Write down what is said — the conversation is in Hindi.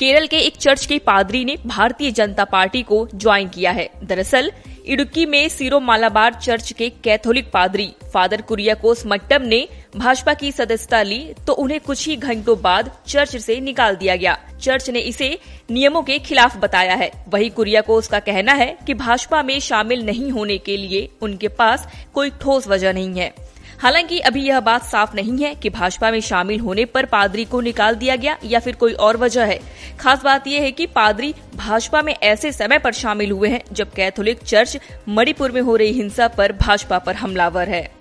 केरल के एक चर्च के पादरी ने भारतीय जनता पार्टी को ज्वाइन किया है। दरअसल, इडुक्की में सीरो मालाबार चर्च के कैथोलिक पादरी फादर कुरियाकोस मट्टम ने भाजपा की सदस्यता ली तो उन्हें कुछ ही घंटों बाद चर्च से निकाल दिया गया। चर्च ने इसे नियमों के खिलाफ बताया है। वही कुरिया कुरियाकोस का कहना है कि भाजपा में शामिल नहीं होने के लिए उनके पास कोई ठोस वजह नहीं है। हालाँकि अभी यह बात साफ़ नहीं है कि भाजपा में शामिल होने पर पादरी को निकाल दिया गया या फिर कोई और वजह है। खास बात यह है कि पादरी भाजपा में ऐसे समय पर शामिल हुए हैं जब कैथोलिक चर्च मणिपुर में हो रही हिंसा पर भाजपा पर हमलावर है।